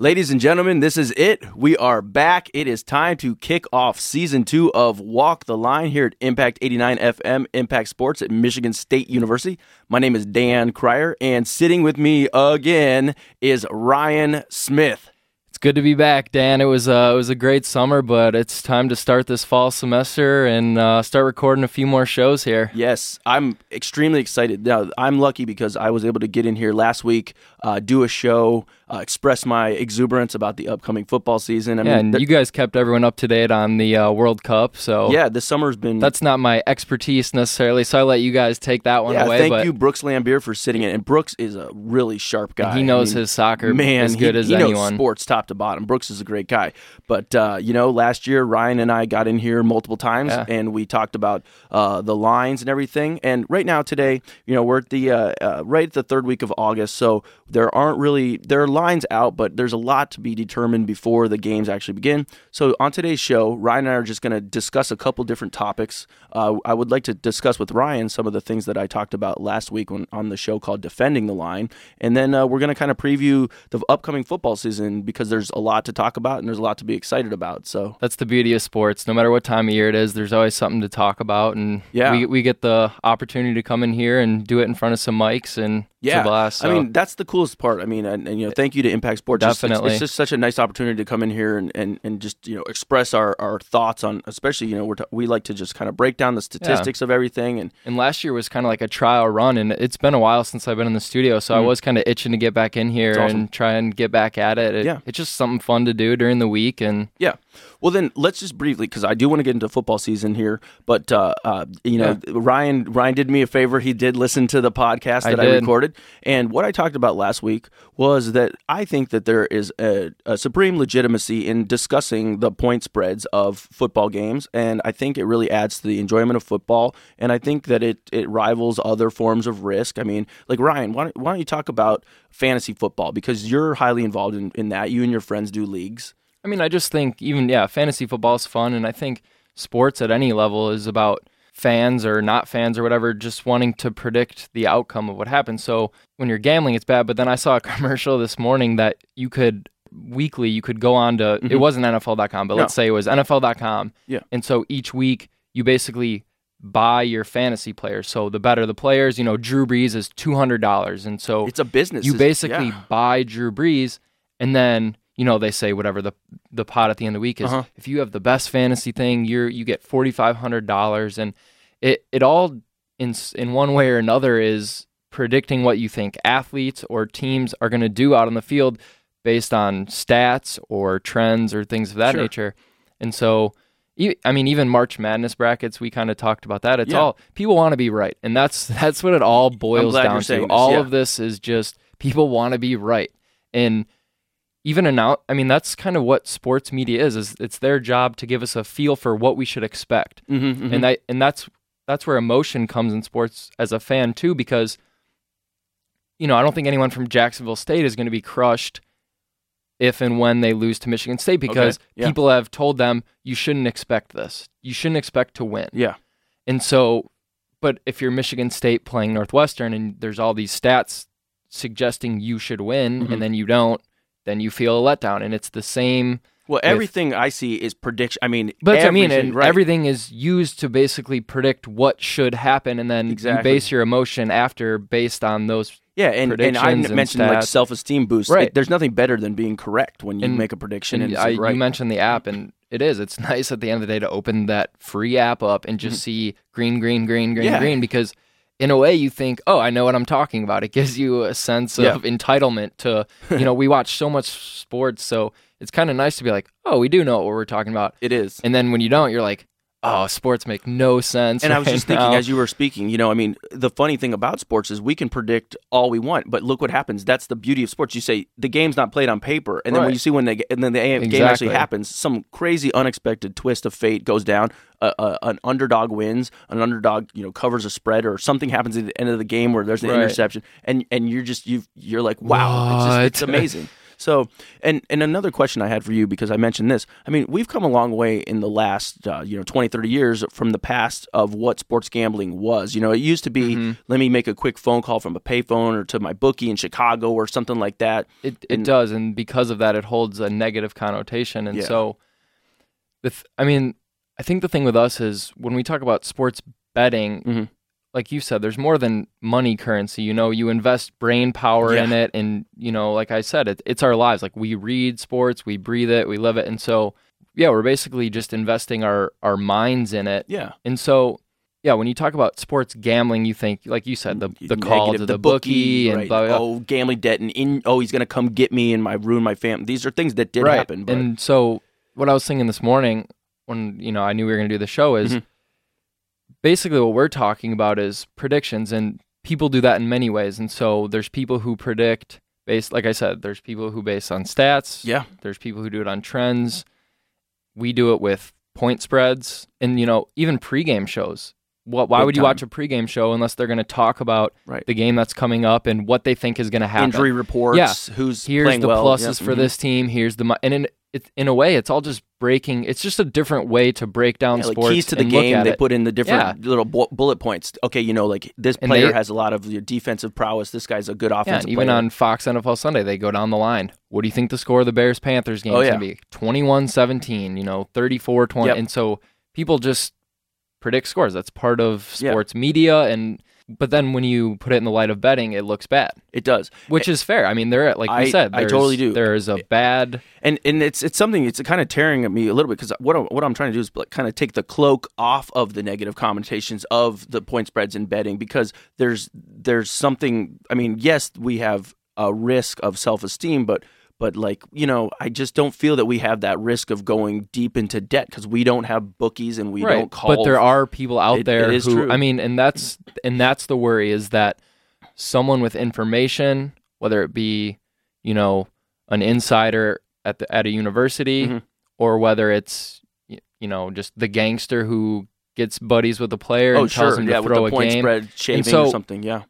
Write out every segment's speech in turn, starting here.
Ladies and gentlemen, this is it. We are back. It is time to kick off season two of Walk the Line here at Impact 89 FM, Impact Sports at Michigan State University. My name is Dan Krier, and sitting with me again is Ryan Smith. It's good to be back, Dan. It was uh, it was a great summer, but it's time to start this fall semester and uh, start recording a few more shows here. Yes, I'm extremely excited. Now, I'm lucky because I was able to get in here last week, uh, do a show, uh, express my exuberance about the upcoming football season. I yeah, and you guys kept everyone up to date on the uh, World Cup. So yeah, this summer's been. That's not my expertise necessarily, so I let you guys take that one yeah, away. Thank but you, Brooks Lambier, for sitting in. And Brooks is a really sharp guy. he knows I mean, his soccer man, as good he, as he anyone. knows sports top to bottom. Brooks is a great guy. But uh, you know, last year Ryan and I got in here multiple times, Yeah. and we talked about uh, the lines and everything. And right now, today, you know, we're at the uh, uh, right at the third week of August, so there aren't really there are lines out, but there's a lot to be determined before the games actually begin. So on today's show, Ryan and I are just going to discuss a couple different topics. Uh, I would like to discuss with Ryan some of the things that I talked about last week when, on the show called "Defending the Line," and then uh, we're going to kind of preview the upcoming football season because there's a lot to talk about and there's a lot to be excited about. So That's the beauty of sports. No matter what time of year it is, there's always something to talk about, and Yeah. we we get the opportunity to come in here and do it in front of some mics and Yeah, blast. I mean that's the coolest part. I mean, and, and you know, thank you to Impact Sports. It's- it's- Definitely. it's, just such a nice opportunity to come in here and, and, and just you know express our, our thoughts on, especially you know we're t- we like to just kind of break down the statistics of everything and And last year was kind of like a trial run, and it's been a while since I've been in the studio, so I was kind of itching to get back in here Mm. awesome. and try and get back at it. It- Yeah. it's just something fun to do during the week, and yeah. Well, then let's just briefly because I do want to get into football season here, but uh, uh, you know Ryan Ryan did me a favor. He did listen to the podcast that I, did. recorded, and what I talked about last week was that I think that there is a, a supreme legitimacy in discussing the point spreads of football games, and I think it really adds to the enjoyment of football, and I think that it it rivals other forms of risk. I mean, like Ryan, why don't, why don't you talk about fantasy football because you're highly involved in, in that. You and your friends do leagues. I mean, I just think even yeah, fantasy football is fun, and I think sports at any level is about fans or not fans or whatever just wanting to predict the outcome of what happens. So when you're gambling, it's bad. But then I saw a commercial this morning that you could weekly you could go on to it mm-hmm. wasn't NFL.com, but No. let's say it was NFL.com. Yeah. and so each week you basically buy your fantasy players. So the better the players, you know, Drew Brees is two hundred dollars, and so It's a business. you basically yeah. buy Drew Brees, and then you know they say whatever the the pot at the end of the week is. Uh-huh. If you have the best fantasy thing, you're you get forty five hundred dollars, and it it all in in one way or another is predicting what you think athletes or teams are going to do out on the field based on stats or trends or things of that Sure. nature. And so, I mean, even March Madness brackets, we kind of talked about that. It's Yeah. all people want to be right, and that's that's what it all boils down to. this, All yeah. of this is just people want to be right, and even announce. I mean, that's kind of what sports media is. Is it's their job to give us a feel for what we should expect, Mhm, mhm. and that and that's that's where emotion comes in sports as a fan too, because you know I don't think anyone from Jacksonville State is going to be crushed if and when they lose to Michigan State because yeah. people have told them you shouldn't expect this. You shouldn't expect to win. yeah. And so, but if you're Michigan State playing Northwestern and there's all these stats suggesting you should win Mhm. and then you don't, then you feel a letdown. And it's the same. Well, everything I see is prediction. I mean, But I mean, everything- and right. everything is used to basically predict what should happen, and then Exactly. you base your emotion after based on those. Yeah, and, and I mentioned like self-esteem boost. Right. It- there's nothing better than being correct when you And- make a prediction and, And I, right. you mentioned the app, and it is. It's nice at the end of the day to open that free app up and just see green, green, green, green, Mm-hmm. Yeah. green, because in a way you think, oh, I know what I'm talking about. It gives you a sense Yeah. of entitlement to, you know, we watch so much sports, so it's kind of nice to be like, oh, we do know what we're talking about. it is. And then when you don't, you're like, oh, sports make no sense. And I was right just thinking as you were speaking, you know, I mean, the funny thing about sports is we can predict all we want, but look what happens. That's the beauty of sports. You say the game's not played on paper, and then when you see when they and then the game actually happens, some crazy unexpected twist of fate goes down. Uh, uh, an underdog wins, an underdog, you know, covers a spread, or something happens at the end of the game where there's an Right. interception, and and you're just you you're like, wow, it's, just, it's amazing. So, and and another question I had for you because I mentioned this. I mean, we've come a long way in the last uh, you know 20, 30 years from the past of what sports gambling was. You know, it used to be Mm-hmm. let me make a quick phone call from a payphone or to my bookie in Chicago or something like that. It it does, and because of that, it holds a negative connotation. And Yeah. so, the th- I mean, I think the thing with us is when we talk about sports betting, Mhm. Like you said, there's more than money currency. You know, you invest brain power in it, and you know, like I said, it, it's our lives. Like we read sports, we breathe it, we live it, and so yeah, we're basically just investing our our minds in it. Yeah. And so, yeah, when you talk about sports gambling, you think, like you said, the the call Negative, to the, bookie, and right. blah, blah, blah. Oh, gambling debt and in. Oh, he's gonna come get me and my ruin my family. These are things that did right. happen. But And so, what I was thinking this morning when you know I knew we were going to do the show is Mhm. Basically what we're talking about is predictions, and people do that in many ways. And so, there's people who predict based, like I said, there's people who base on stats. yeah, There's people who do it on trends. We do it with point spreads, and you know, even pregame shows. What? Why Big would you time. watch a pregame show unless they're going to talk about right. the game that's coming up and what they think is going to happen? Injury reports. Yeah. Who's here's playing the well. pluses for mhm. this team. Here's the and in it, in a way, it's all just breaking. It's just a different way to break down Yeah, like sports. keys to the game. They it. put in the different little bu- bullet points. Okay, you know, like this And player they- has a lot of defensive prowess. This guy's a good yeah, offensive and even player. on Fox NFL Sunday, they go down the line. What do you think the score of the Bears Panthers game Oh, is yeah. going to be? 21-17, you know, 34-20. Yep. And so people just predict scores. That's part of Yeah. sports media and but then when you put it in the light of betting, it looks bad, it does, which is fair. I mean, there like I- we said, I totally do. There is a bad and and it's it's something. It's kind of tearing at me a little bit because what I'm, what I'm trying to do is like kind of take the cloak off of the negative connotations of the point spreads and betting because there's there's something. I mean, yes, we have a risk of self esteem, but but like you know, I just don't feel that we have that risk of going deep into debt because we don't have bookies and we right. don't call. But there are people out It- there it is who true. I mean, and that's and that's the worry is that someone with information, whether it be, you know, an insider at the at a university Mhm. or whether it's you know, just the gangster who gets buddies with the player oh and tells sure, him yeah, to with throw the a point game. spread shaving so- or something. Yeah,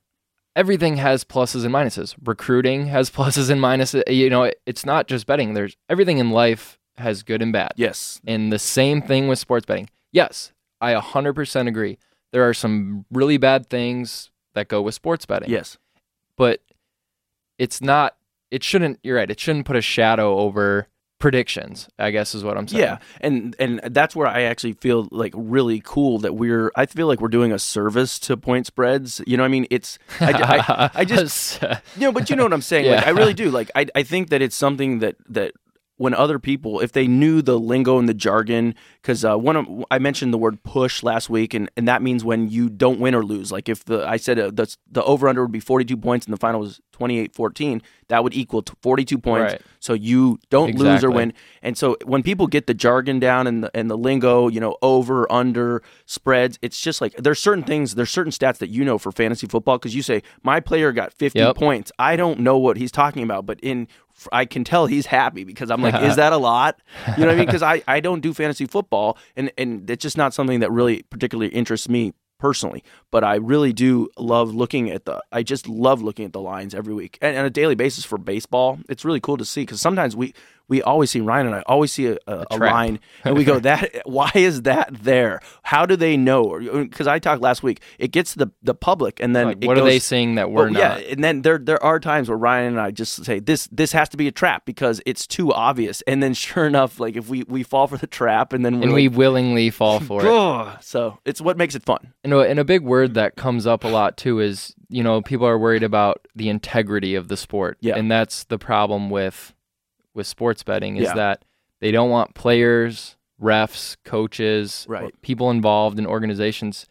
Everything has pluses and minuses. Recruiting has pluses and minuses. You know, it, it's not just betting. There's everything in life has good and bad. yes, And the same thing with sports betting. Yes, I 100% agree. There are some really bad things that go with sports betting. yes, But it's not, it shouldn't, you're right, it shouldn't put a shadow over predictions, I guess is what I'm saying. Yeah, and and that's where I actually feel like really cool that we're. I feel like we're doing a service to point spreads. You know, what I mean, it's. I, I, I just you know, but you know what I'm saying. Like, I really do. Like, I I think that it's something that that when other people, if they knew the lingo and the jargon, because uh, one of I mentioned the word push last week, and, and that means when you don't win or lose. Like if the I said uh, the the over under would be 42 points and the final was 28-14, that would equal to 42 points. Right. So you don't lose or win. And so when people get the jargon down and the and the lingo, you know, over, under, spreads, it's just like there's certain things, there's certain stats that you know for fantasy football because you say my player got 50 Yep. points. I don't know what he's talking about, but in I can tell he's happy because I'm like, is that a lot? You know what I mean? Because I, I don't do fantasy football and and it's just not something that really particularly interests me personally. But I really do love looking at the. I just love looking at the lines every week and on a daily basis for baseball. It's really cool to see because sometimes we we always see Ryan and I always see a, a, a trap. line and we go that why is that there? How do they know? Because uh, I talked last week, it gets the the public and then Like, what are they saying that we're well, not? Yeah, and then there there are times where Ryan and I just say this this has to be a trap because it's too obvious, and then sure enough, like if we we fall for the trap, and then and like, we willingly fall for it. So it's what makes it fun. And a, and a big word that comes up a lot too is you know people are worried about the integrity of the sport, Yeah. and that's the problem with with sports betting is Yeah. that they don't want players, refs, coaches, Right. people involved in organizations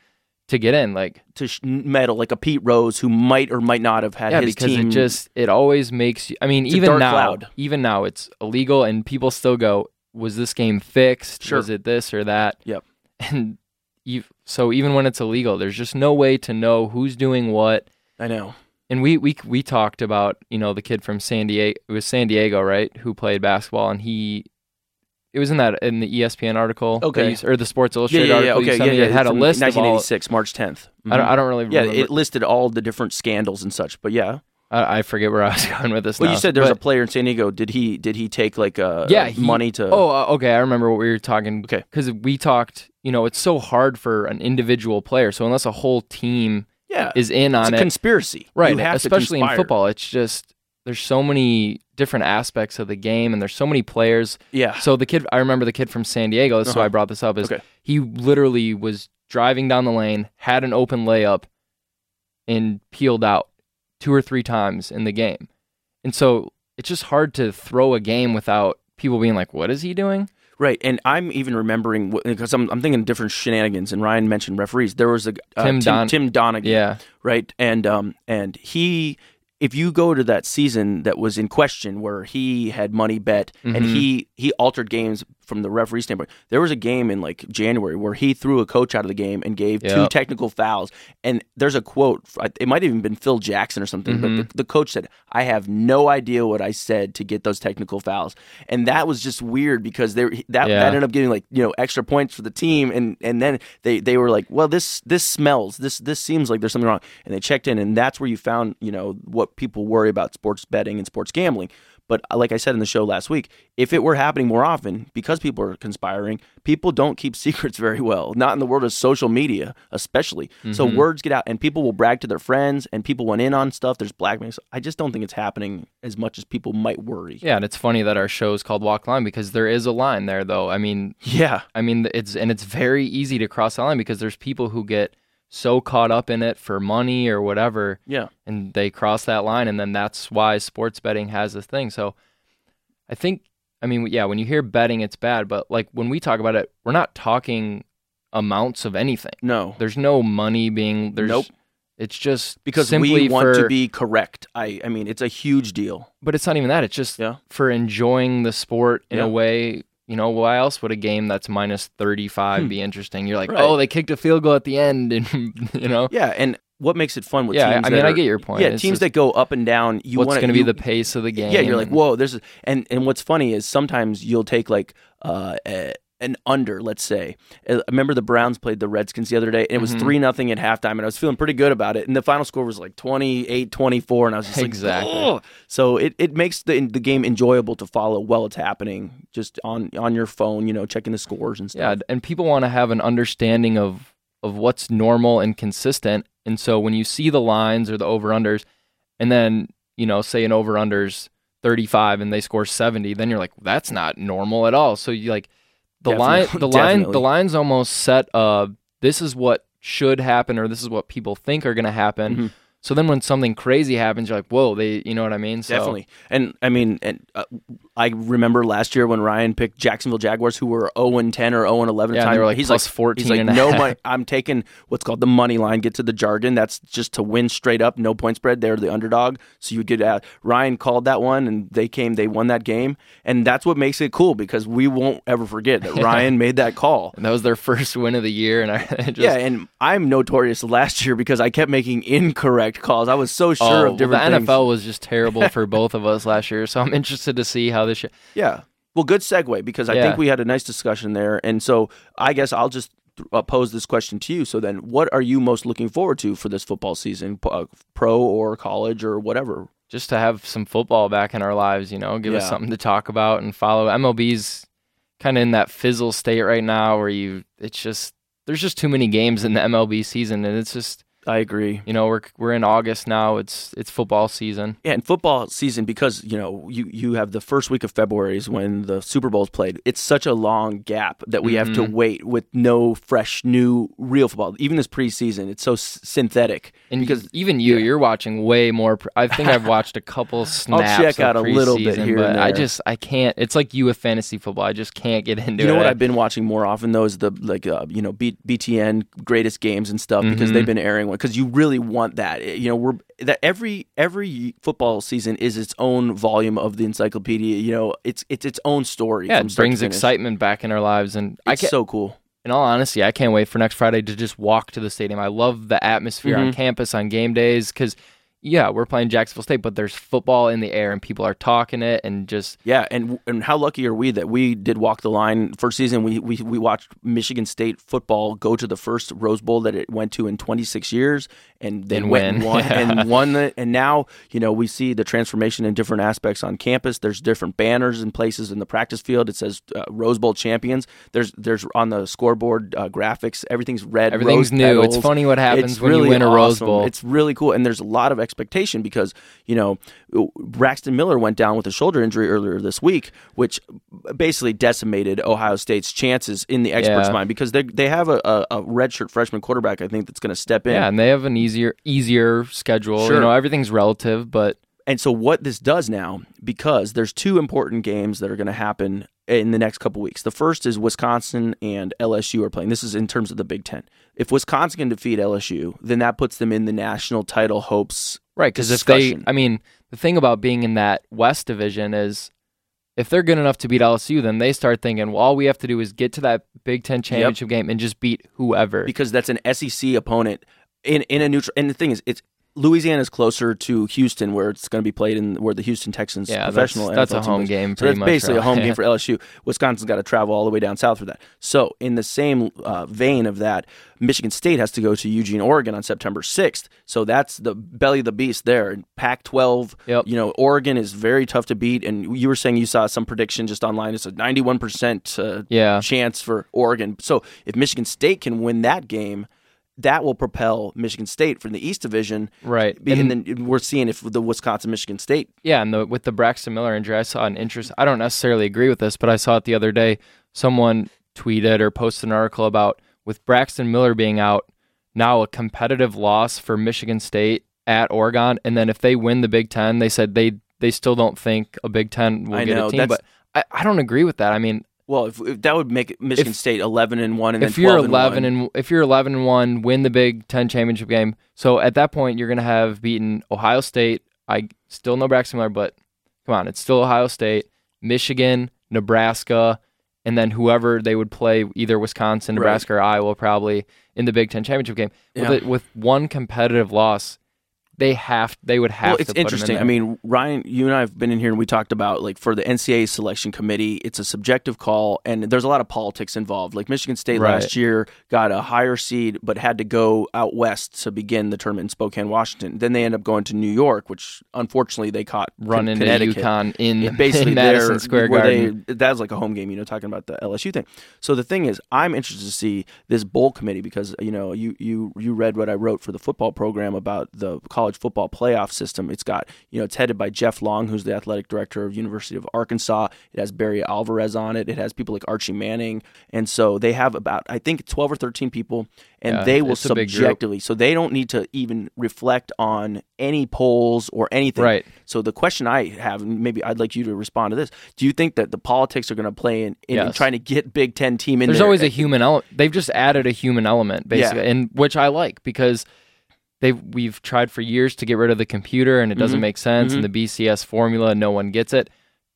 to get in. Like To sh- meddle like a Pete Rose who might or might not have had yeah, his because team. it just it always makes you. I mean, It's a even now, cloud. even now, it's illegal, and people still go, "Was this game fixed? Sure. Was it this or that?" Yep. And you, so even when it's illegal, there's just no way to know who's doing what. I know. And we we we talked about you know the kid from San Diego. It was San Diego, right? Who played basketball, and he. It was in that in the ESPN article, Okay. you- or the Sports Illustrated yeah, yeah. article. Okay, yeah, yeah. It had a list of all. 1986, March 10th. I, don't. I don't really yeah, remember. it listed all the different scandals and such. But yeah, I, I forget where I was going with this. Well, now. you said there's a But- player in San Diego. Did he did he take like uh yeah he- money to? Oh, uh, okay. I remember what we were talking. Okay. because we talked. You know, it's so hard for an individual player. So unless a whole team yeah, is in it's on it, conspiracy. right? You have to especially in football, it's just there's so many different aspects of the game, and there's so many players. Yeah, So the kid, I remember the kid from San Diego. So Uh-huh. I brought this up. Is Okay. he literally was driving down the lane, had an open layup, and peeled out two or three times in the game, and so it's just hard to throw a game without people being like, "What is he doing?" Right. And I'm even remembering because I'm I'm thinking different shenanigans. And Ryan mentioned referees. There was a uh, Tim Tim, Don- Tim Donaghy. Yeah, right? And um and he if you go to that season that was in question where he had money bet and Mhm. he he altered games from the referee standpoint. There was a game in like January where he threw a coach out of the game and gave two technical fouls. And there's a quote. It might have even been Phil Jackson or something. But Mhm. the, the coach said, "I have no idea what I said to get those technical fouls." And that was just weird because they that Yeah. that ended up getting like you know extra points for the team. And and then they they were like, "Well, this this smells. This this seems like there's something wrong." And they checked in, and that's where you found you know what people worry about sports betting and sports gambling. But uh, like I said in the show last week, if it were happening more often, because people are conspiring, people don't keep secrets very well. Not in the world of social media, especially. So Mhm. words get out, and people will brag to their friends, and people went in on stuff. There's blackmail. So I just don't think it's happening as much as people might worry. yeah, and it's funny that our show is called Walk Line because there is a line there, though. I mean, Yeah. I mean, it's and it's very easy to cross the line because there's people who get so caught up in it for money or whatever, Yeah. and they cross that line, and then that's why sports betting has this thing. So, I think, I mean, yeah, when you hear betting, it's bad, but like when we talk about it, we're not talking amounts of anything. No. There's no money being there's. Nope. It's just Because simply we want for, to be correct. I I mean, it's a huge deal. but it's not even that. It's just Yeah. for enjoying the sport in Yeah. a way. You know, why else would a game that's minus 35 Hmm. be interesting? You're like, Right. oh, they kicked a field goal at the end, and you know, Yeah, and what makes it fun with yeah. teams I that mean, I get your point. Yeah, It's teams just that go up and down. You what's going to be the pace of the game? Yeah, you're like, whoa, this is and and what's funny is sometimes you'll take like uh a, an under, let's say. Uh, I remember the Browns played the Redskins the other day, and it was Mhm. three nothing at halftime, and I was feeling pretty good about it. And the final score was like 28-24, and I was just like, Exactly. So it, it makes the the game enjoyable to follow while it's happening, just on on your phone, you know, checking the scores and stuff. Yeah, and people want to have an understanding of of what's normal and consistent. And so when you see the lines or the over unders, and then you know, say an over unders 35 and they score 70, then you're like, that's not normal at all. So you like the line, Definitely- the line, the lines almost set. Uh, this is what should happen, or this is what people think are going to happen. Mhm. So then when something crazy happens, you're like, whoa, they, you know what I mean? So, Definitely. And I mean, and uh, I remember last year when Ryan picked Jacksonville Jaguars, who were 0 and 10 or 0 and 11 at Yeah, the time. they were like he's plus like 14 He's like, and no money. I'm taking what's called the money line. Get to the jargon. That's just to win straight up, no point spread. They're the underdog, so you get out. Ryan called that one, and they came. They won that game, and that's what makes it cool because we won't ever forget that Ryan made that call. And that was their first win of the year, and I just, yeah, and I'm notorious last year because I kept making incorrect calls. I was so sure Oh, of well, different the things. NFL was just terrible for both of us last year, so I'm interested to see how this. Year, Yeah. Well, good segue because I Yeah. think we had a nice discussion there. And so I guess I'll just uh, pose this question to you. So then, what are you most looking forward to for this football season, uh, pro or college or whatever? just to have some football back in our lives, you know, give us something to talk about and follow. MLB's kind of in that fizzle state right now where you, it's just there's just too many games in the MLB season, and it's just I agree. you know we're we're in August now. It's it's football season. Yeah, and football season because you know you you have the first week of February is when the Super Bowl's played. It's such a long gap that we have to Mhm. wait with no fresh, new, real football. Even this preseason, it's so s- synthetic. And Because- because even you, yeah. you're watching way more. Pre- I think I've watched a couple snaps. I'll check out a little bit here but I just I can't. It's like you with fantasy football. I just can't get into it. You know it. what I've been watching more often though is the like uh, you know B- BTN greatest games and stuff because Mhm. they've been airing because you really want that Eh, you know we're that every every football season is its own volume of the encyclopedia you know it's it's its own story yeah, it brings excitement back in our lives, and I it's can't. so cool in all honesty, I can't wait for next Friday to just walk to the stadium. I love the atmosphere on Mhm. campus on game days because yeah, we're playing Jacksonville State, but there's football in the air and people are talking it and just Yeah, and and how lucky are we that we did walk the line first season? We we we watched Michigan State football go to the first Rose Bowl that it went to in 26 years, and then And went win. and won Yeah. and won it. And now you know we see the transformation in different aspects on campus. There's different banners in places in the practice field. It says uh, Rose Bowl champions. There's there's on the scoreboard uh, graphics. Everything's red. everything's new. It's funny what happens It's when really you win a Rose. Bowl. It's really cool, and there's a lot of expectation because you know Braxton Miller went down with a shoulder injury earlier this week, which basically decimated Ohio State's chances in the experts' Yeah. mind because they they have a, a, a redshirt freshman quarterback I think that's going to step in. yeah, and they have an easier easier schedule. Sure. You know, everything's relative, but And so what this does now, because there's two important games that are going to happen in the next couple weeks. The first is Wisconsin and LSU are playing. This is in terms of the Big Ten. If Wisconsin can defeat LSU, then that puts them in the national title hopes. Right, because if they. I mean, the thing about being in that West division is if they're good enough to beat LSU, then they start thinking, well, all we have to do is get to that Big Ten championship game and just beat whoever. because that's an SEC opponent in in a neutral. And the thing is, it's Louisiana is closer to Houston, where it's going to be played in where the Houston Texans yeah, that's, professional. that's NFL a home game. So that's basically a home Yeah. game for LSU. Wisconsin's got to travel all the way down south for that. So in the same uh, vein of that, Michigan State has to go to Eugene, Oregon on September 6th. So that's the belly of the beast there. Pac-12, Yep. you know, Oregon is very tough to beat. And you were saying you saw some prediction just online. It's a 91% uh, Yeah. chance for Oregon. So if Michigan State can win that game, that will propel Michigan State from the East Division. Right. And- And, then we're seeing if the Wisconsin Michigan State. Yeah, and the, with the Braxton Miller injury, I saw an interest. I don't necessarily agree with this, but I saw it the other day. Someone tweeted or posted an article about with Braxton Miller being out, now a competitive loss for Michigan State at Oregon, and then if they win the Big Ten, they said they they still don't think a Big Ten will I get know, a team. But I, I don't agree with that. I mean, Well, if, if that would make Michigan State eleven and one, and if then you're 12 and 11 one. and if you're 11 and 1 win the big 10 championship game so at that point you're going to have beaten ohio state i still know braxton miller but come on it's still ohio state michigan nebraska and then whoever they would play either wisconsin Right. nebraska or iowa probably in the big 10 championship game Yeah. with, it, with one competitive loss they have they would have well, to it's in interesting. there. I mean, Ryan, you and I have been in here and we talked about like for the NCAA selection committee, it's a subjective call, and there's a lot of politics involved. Like Michigan State Right. last year got a higher seed, but had to go out west to begin the tournament in Spokane, Washington. Then they end up going to New York, which unfortunately they caught run Con- into UConn in, basically in Madison there, Square Garden. They, that was like a home game, you know, talking about the LSU thing. So the thing is, I'm interested to see this bowl committee because you know you you you read what I wrote for the football program about the college football playoff system. It's got you know it's headed by Jeff Long, who's the athletic director of University of Arkansas. It has Barry Alvarez on it. It has people like Archie Manning, and so they have about I think 12 or 13 people, and Yeah, they will it's a big group. subjectively. So they don't need to even reflect on any polls or anything. Right. So the question I have, and maybe I'd like you to respond to this: Do you think that the politics are going to play in, in Yes. trying to get Big Ten team in there? There's there? always a human element. They've just added a human element, basically, and which I like because they we've tried for years to get rid of the computer and it doesn't Mhm. make sense, Mhm. and the BCS formula, no one gets it.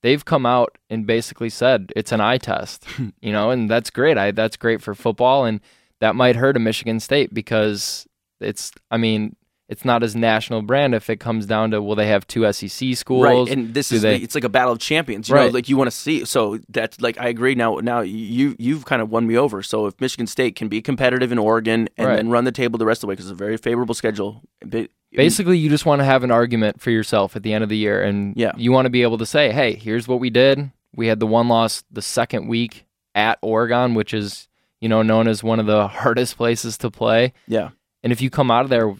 They've come out and basically said it's an eye test, you know, and that's great. I that's great for football, and that might hurt a Michigan State because it's, I mean, it's not as national brand if it comes down to will they have two SEC schools? Right, and this is they- the, it's like a battle of champions. You know, Right. like you want to see. So that's like I agree. Now, now you you've kind of won me over. So if Michigan State can be competitive in Oregon and Right. then run the table the rest of the way because it's a very favorable schedule. But- Basically, you just want to have an argument for yourself at the end of the year, and Yeah. you want to be able to say, "Hey, here's what we did. We had the one loss the second week at Oregon, which is you know known as one of the hardest places to play. yeah. And if you come out of there,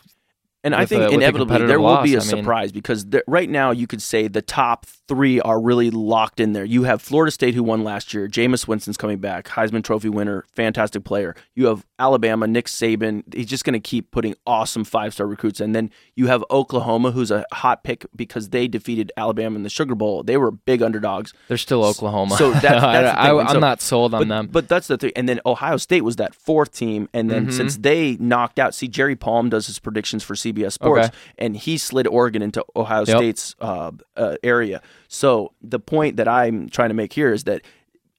And I think inevitably competitive there will be a loss, I mean- surprise because there, right now you could say the top three are really locked in there. You have Florida State who won last year. Jameis Winston's coming back, Heisman Trophy winner, fantastic player. You have Alabama, Nick Saban. He's just going to keep putting awesome five star recruits. And then you have Oklahoma, who's a hot pick because they defeated Alabama in the Sugar Bowl. They were big underdogs. they're still Oklahoma. so that's- that's I, am so- not sold on But, them. but that's the thing. And then Ohio State was that fourth team. And then Mhm. since they knocked out, see, Jerry Palm does his predictions for CBS Sports, Okay. and he slid Oregon into Ohio Yep. State's uh, uh, area. So the point that I'm trying to make here is that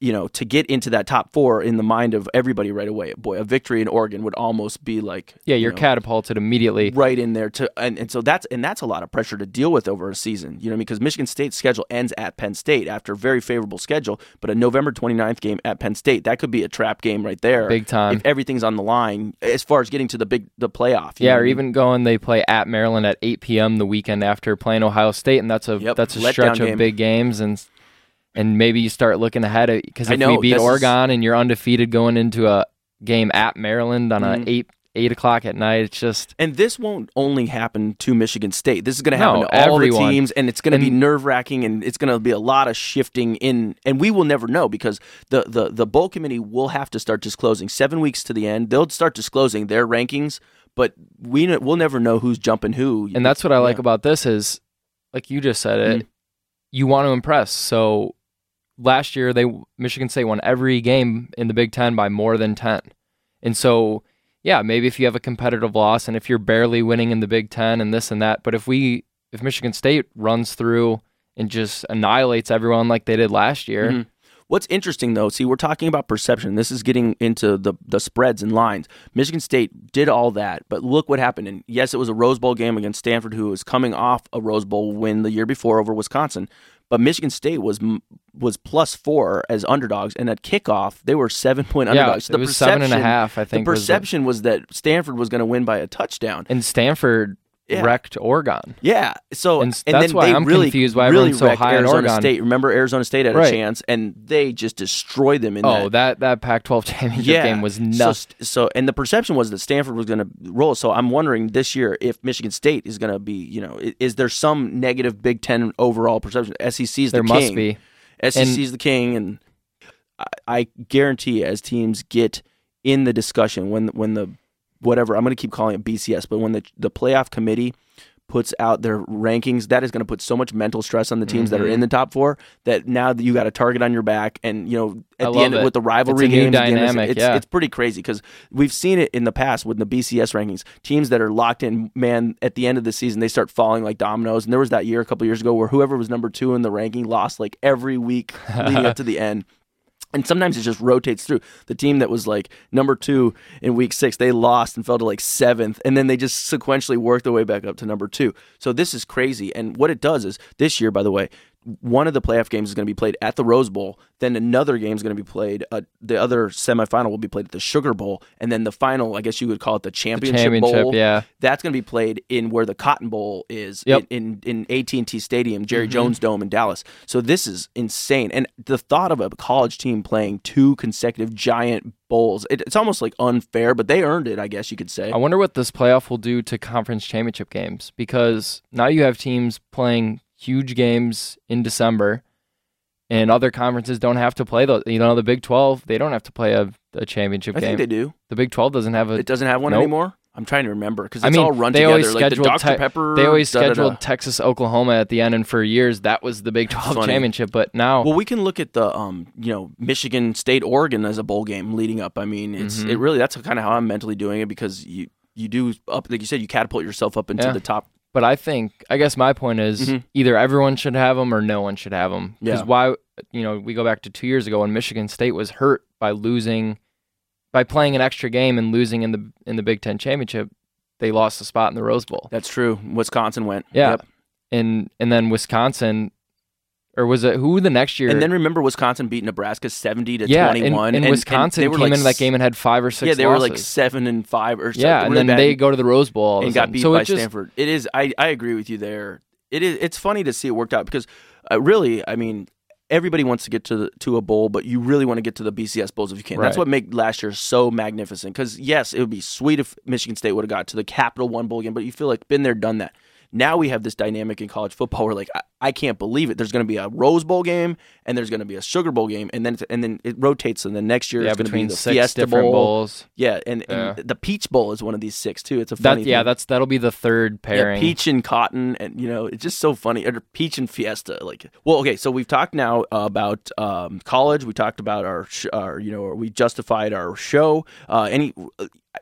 you know, to get into that top four in the mind of everybody right away, boy, a victory in Oregon would almost be like Yeah, you you're know, catapulted immediately. right in there to and, and so that's and that's a lot of pressure to deal with over a season you know because michigan state's schedule ends at penn state after a very favorable schedule but a november 29th game at penn state that could be a trap game right there Big time. if everything's on the line as far as getting to the big the playoff you Yeah, or I mean? even going they play at Maryland at 8 p.m. the weekend after playing Ohio State, and that's a Yep, that's a stretch game. of big games, and and maybe you start looking ahead because I if know, we beat this is- Oregon and you're undefeated going into a game at Maryland on Mhm. a eight eight o'clock at night, it's just and this won't only happen to Michigan State. This is going to happen No, to all everyone. the teams, and it's going to be nerve wracking, and it's going to be a lot of shifting in. And we will never know because the, the the bowl committee will have to start disclosing seven weeks to the end. They'll start disclosing their rankings, but we we'll never know who's jumping who. and that's what I like Yeah. about this is like you just said it. Mhm. You want to impress. So last year they Michigan State won every game in the Big 10 by more than 10. And so yeah, maybe if you have a competitive loss and if you're barely winning in the Big 10 and this and that, but if we if Michigan State runs through and just annihilates everyone like they did last year, Mhm. What's interesting though, see, we're talking about perception. This is getting into the the spreads and lines. Michigan State did all that, but look what happened. And yes, it was a Rose Bowl game against Stanford, who was coming off a Rose Bowl win the year before over Wisconsin. But Michigan State was was plus four as underdogs, and at kickoff they were seven point underdogs. yeah, underdogs. it was seven and a half. I The think was the- perception was that Stanford was going to win by a touchdown. and Stanford Yeah. wrecked Oregon. Yeah, so And and, that's then why they I'm really, confused why really so high on Arizona Oregon. State. Remember, Arizona State had Right. a chance, and they just destroyed them in Oh, that. that that Pac-12 championship yeah, game was So, nuts. so, and the perception was that Stanford was going to roll. So I'm wondering this year if Michigan State is going to be, you know, i- is there some negative Big Ten overall perception? SEC's the there king. must be. SEC's the king, and I, I guarantee as teams get in the discussion when when the whatever I'm going to keep calling it BCS, but when the the playoff committee puts out their rankings, that is going to put so much mental stress on the teams that are in mm-hmm. the top four that now that you got a target on your back, and you know I at the end it. with the rivalry It's games, at the end dynamic, it's yeah. it's pretty crazy because we've seen it in the past with the BCS rankings. Teams that are locked in, man, at the end of the season they start falling like dominoes. And there was that year a couple years ago where whoever was number two in the ranking lost like every week leading up to the end. And sometimes it just rotates through. The team that was like number two in week six, they lost and fell to like seventh, and then they just sequentially worked their way back up to number two. So this is crazy. And what it does is this year, by the way, one of the playoff games is going to be played at the Rose Bowl. Then another game is going to be played. Uh, the other semifinal will be played at the Sugar Bowl, and then the final, I guess you would call it the The championship, championship, bowl. yeah. That's going to be played in where the Cotton Bowl is Yep. in, in in AT&T Stadium, Jerry Mhm. Jones Dome in Dallas. So this is insane. And the thought of a college team playing two consecutive giant bowls, it, it's almost like unfair, but they earned it, I guess you could say. I wonder what this playoff will do to conference championship games because now you have teams playing huge games in December, and other conferences don't have to play those. You know, the Big Twelve they don't have to play a, a championship I game. think they do. the Big Twelve doesn't have a. It doesn't have one Nope. anymore. I'm trying to remember because I it's mean, all run they together. always like the scheduled Dr te- Pepper. they always scheduled Texas Oklahoma at the end, and for years that was the Big Twelve Funny. championship. But now, Well, we can look at the um, you know, Michigan State Oregon as a bowl game leading up. I mean, it's Mhm. it really that's kind of how I'm mentally doing it because you you do up like you said you catapult yourself up into Yeah. the top. But I think, I guess my point is Mhm. either everyone should have them or no one should have them. Because Yeah. why, you know, we go back to two years ago when Michigan State was hurt by losing, by playing an extra game and losing in the in the Big Ten championship, they lost a spot in the Rose Bowl. That's true. Wisconsin went. Yeah. Yep. And and then Wisconsin, or was it who the next year? And then remember Wisconsin beat Nebraska 70 to yeah, and, 21 and Wisconsin they came like into that game and had five or six. Yeah, they were like 7 and 5 or so. yeah, and then they go to the Rose Bowl all of a and got beat so by just, Stanford. It is I I agree with you there. It is it's funny to see it worked out because uh, really, I mean, everybody wants to get to the, to a bowl, but you really want to get to the BCS bowls if you can. That's what made last year so magnificent. Because yes, it would be sweet if Michigan State would have got to the Capital One bowl game, but you feel like been there, done that. Now we have this dynamic in college football where like I, I can't believe it. There's going to be a Rose Bowl game and there's going to be a Sugar Bowl game, and then and then it rotates, and then next year yeah, it's going to be the six Fiesta different Bowl. bowls. Yeah, and, and the Peach Bowl is one of these six too. It's a funny That yeah, thing. that's that'll be the third pairing. Yeah, peach and cotton, and you know, it's just so funny. Or peach and fiesta, like. Well, okay, so we've talked now uh, about um, college. We talked about our, sh- our, you know, we justified our show. Uh, any,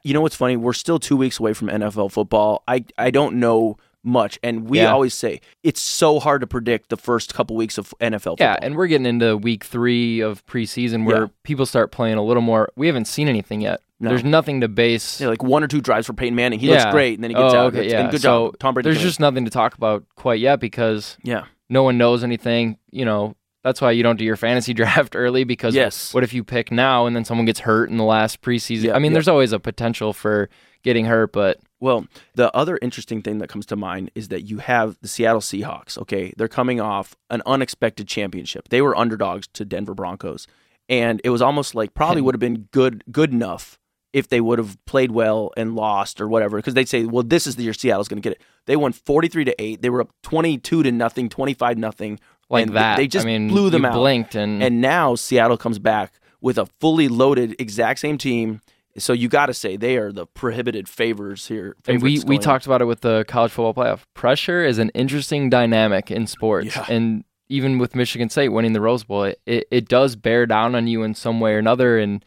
you know, what's funny? We're still two weeks away from NFL football. I, I don't know much. And we Yeah. always say it's so hard to predict the first couple weeks of NFL football. Yeah, and we're getting into week three of preseason where Yeah. people start playing a little more. We haven't seen anything yet. No. There's nothing to base. Yeah, like one or two drives for Peyton Manning. He looks great, and then he gets oh, out. Okay, yeah. and good so job, Tom Brady. There's just nothing to talk about quite yet because yeah, no one knows anything. You know, that's why you don't do your fantasy draft early because Yes. what if you pick now and then someone gets hurt in the last preseason? Yeah, I mean, yeah. there's always a potential for getting hurt, but Well, the other interesting thing that comes to mind is that you have the Seattle Seahawks. Okay, they're coming off an unexpected championship. They were underdogs to Denver Broncos, and it was almost like probably would have been good good enough if they would have played well and lost or whatever. Because they'd say, "Well, this is the year Seattle's going to get it." They won forty three to eight. They were up twenty two to nothing, twenty five nothing, like and that, They just I mean, blew them out. Blinked and, And now Seattle comes back with a fully loaded, exact same team. So you got to say they are the prohibited favors here. and we we talked about it with the college football playoff. Pressure is an interesting dynamic in sports, Yeah. and even with Michigan State winning the Rose Bowl, it, it, it does bear down on you in some way or another. And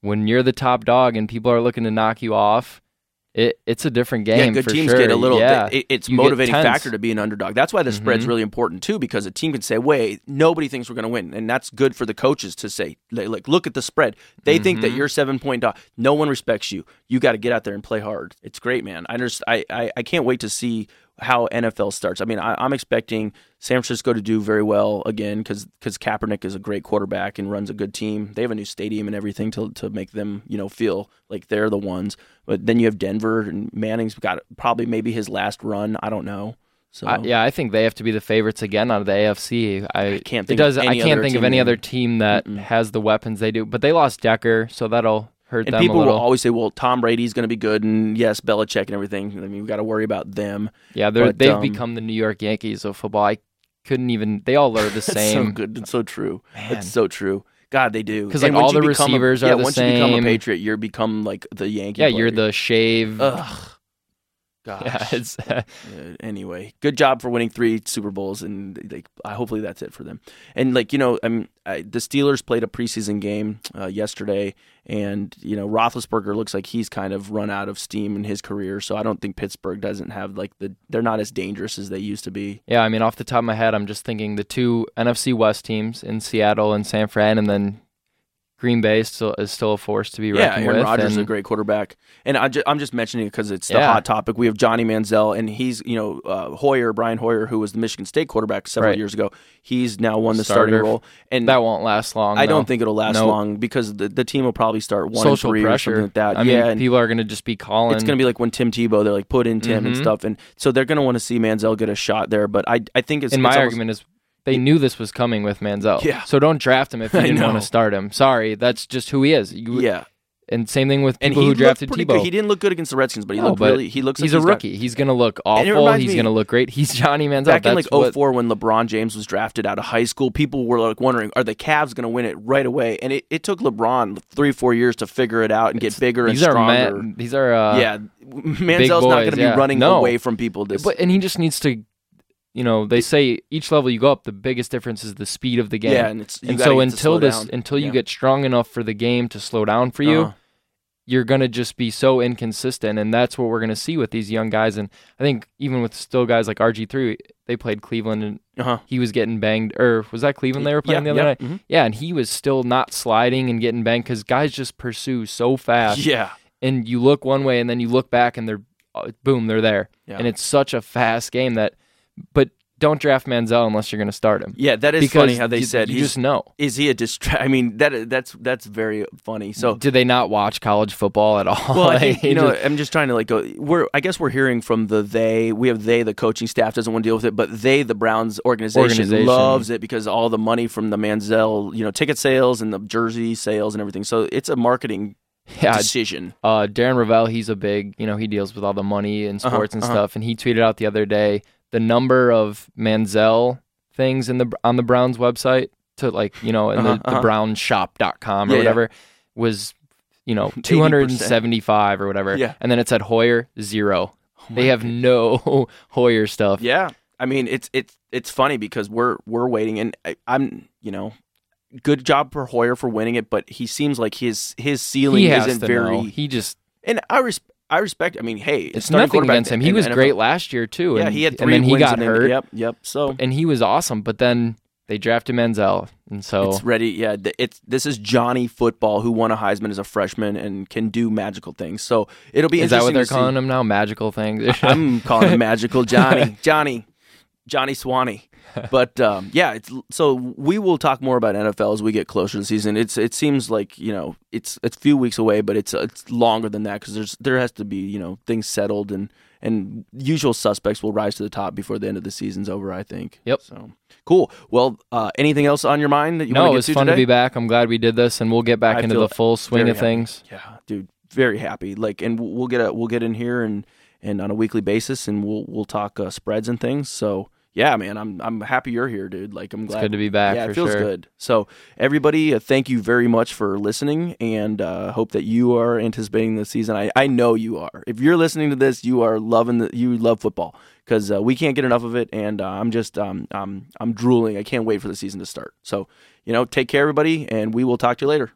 when you're the top dog and people are looking to knock you off, it it's a different game. Yeah, good teams sure. get a little. Yeah. it- it's You motivating factor to be an underdog. That's why the spread's Mhm. really important too, because a team can say, "Wait, nobody thinks we're going to win," and that's good for the coaches to say, like, "Look at the spread. They think that Mhm. you're seven point dog. No one respects you. You got to get out there and play hard." It's great, man. I just, I, I, I can't wait to see how NFL starts. I mean, I, I'm expecting San Francisco to do very well again because because Kaepernick is a great quarterback and runs a good team. They have a new stadium and everything to to make them you know feel like they're the ones. But then you have Denver and Manning's got probably maybe his last run. I don't know. So I, yeah, I think they have to be the favorites again out of the AFC. I, can't It think does. of I any can't other think of team any other team that Mm-mm. has the weapons they do. But they lost Decker, so that'll hurt and people will always say, "Well, Tom Brady's going to be good," and yes, Belichick and everything. I mean, we've got to worry about them. yeah, they're, but, they've um, become the New York Yankees of football. I couldn't even. They all are the It's so same. good. It's so true. Man. It's so true. God, they do. Because like, all the become a- receivers are yeah, the once you become a. Patriot, you're become like the Yankee. yeah, you're the shave. Ugh. Gosh. yeah, it's Uh, anyway, good job for winning three Super Bowls, and like, I hopefully that's it for them. And like you know, I mean, I, the Steelers played a preseason game uh, yesterday, and you know, Roethlisberger looks like he's kind of run out of steam in his career. So I don't think Pittsburgh doesn't have like the they're not as dangerous as they used to be. yeah. I mean, off the top of my head, I'm just thinking the two NFC West teams in Seattle and San Fran, and then Green Bay still is still a force to be Yeah, reckoned Aaron with. Rodgers is a great quarterback, and I I'm just mentioning it because it's the Yeah. hot topic. We have Johnny Manziel, and he's you know uh, Hoyer, Brian Hoyer, who was the Michigan State quarterback several Right. years ago. He's now won the starting role, and that won't last long. I though. don't think it'll last Nope. long because the, the team will probably start one social and three or pressure. something like that. I yeah, mean, and people are going to just be calling. it's going to be like when Tim Tebow, they're like put in Tim and Mhm. stuff, and so they're going to want to see Manziel get a shot there. But I I think it's and my it's almost- argument is they knew this was coming with Manziel. Yeah. So don't draft him if you didn't want to start him. Sorry, that's just who he is. You, yeah, And same thing with people he who drafted Tebow. good. He didn't look good against the Redskins, but he No, looked but really. He looks. he's like a got- rookie. He's going to look awful. He's going to look great. He's Johnny Manziel. Back in That's like what- 04 when LeBron James was drafted out of high school, people were like wondering, are the Cavs going to win it right away? And it, it took LeBron three, four years to figure it out and get bigger and these are stronger. men, these are uh, yeah, Manziel's not boys, going to be yeah. running No. away from people. This, But and he just needs to, you know, they say each level you go up, the biggest difference is the speed of the game. yeah, and it's and so get to slow until this, down. until you Yeah. get strong enough for the game to slow down for you, Uh-huh. you're gonna just be so inconsistent, and that's what we're gonna see with these young guys. And I think even with still guys like RG three, they played Cleveland, and Uh-huh. he was getting banged. Or was that Cleveland they were playing yeah, the other yeah, night? mhm. Yeah, and he was still not sliding and getting banged because guys just pursue so fast. Yeah, And you look one way, and then you look back, and they're uh, boom, they're there. yeah. And it's such a fast game that, but don't draft Manziel unless you're gonna start him. yeah, that is because funny how they you, said you just know. is he a distract? I mean that that's that's very funny. So do they not watch college football at all? well, I think you know I'm just trying to like go. We're I guess we're hearing from the they. We have they. The coaching staff doesn't want to deal with it, but they, the Browns organization, Organization. loves it because all the money from the Manziel, you know, ticket sales and the jersey sales and everything. So it's a marketing yeah, decision. uh, Darren Rovell, he's a big, you know, he deals with all the money and Uh-huh, sports and uh-huh. stuff, and he tweeted out the other day the number of Manziel things in the on the Browns website to like, you know, in Uh-huh, the, the uh-huh. brownshop.com or Yeah, yeah. whatever was, you know, 275 or whatever. Yeah. And then it said Hoyer, zero. Oh they have goodness. no Hoyer stuff. Yeah, I mean it's it's it's funny because we're we're waiting, and I, I'm you know, good job for Hoyer for winning it, but he seems like his his ceiling isn't very. know. He just And I res- I respect. I mean, hey, It's nothing against him. He was NFL. great last year too. Yeah, and, he had and three then he got and then- hurt, Yep, yep. So and he was awesome. But then they drafted Manziel, and so it's ready. Yeah, it's this is Johnny Football who won a Heisman as a freshman and can do magical things. So it'll be is that what they're to see. calling him now? Magical things. I'm calling him Magical Johnny, Johnny, Johnny Swanee. But um, yeah, it's, so we will talk more about NFL as we get closer to the season. It's it seems like you know it's it's a few weeks away, but it's it's longer than that because there's there has to be you know things settled and and usual suspects will rise to the top before the end of the season's over. I think. Yep. So cool. Well, uh, anything else on your mind that you no, want to get to fun today? to be back. I'm glad we did this, and we'll get back I into the full swing of happy. things. Yeah, dude, very happy. Like, and we'll get a we'll get in here and and on a weekly basis, and we'll we'll talk uh, spreads and things. So yeah, man, I'm I'm happy you're here, dude. Like, I'm glad. It's good to be back yeah, it feels sure. good. So everybody, uh, thank you very much for listening, and uh, hope that you are anticipating the season. I I know you are. If you're listening to this, you are loving the you love football because uh, we can't get enough of it, and uh, I'm just um I'm I'm drooling. I can't wait for the season to start. So you know, take care, everybody, and we will talk to you later.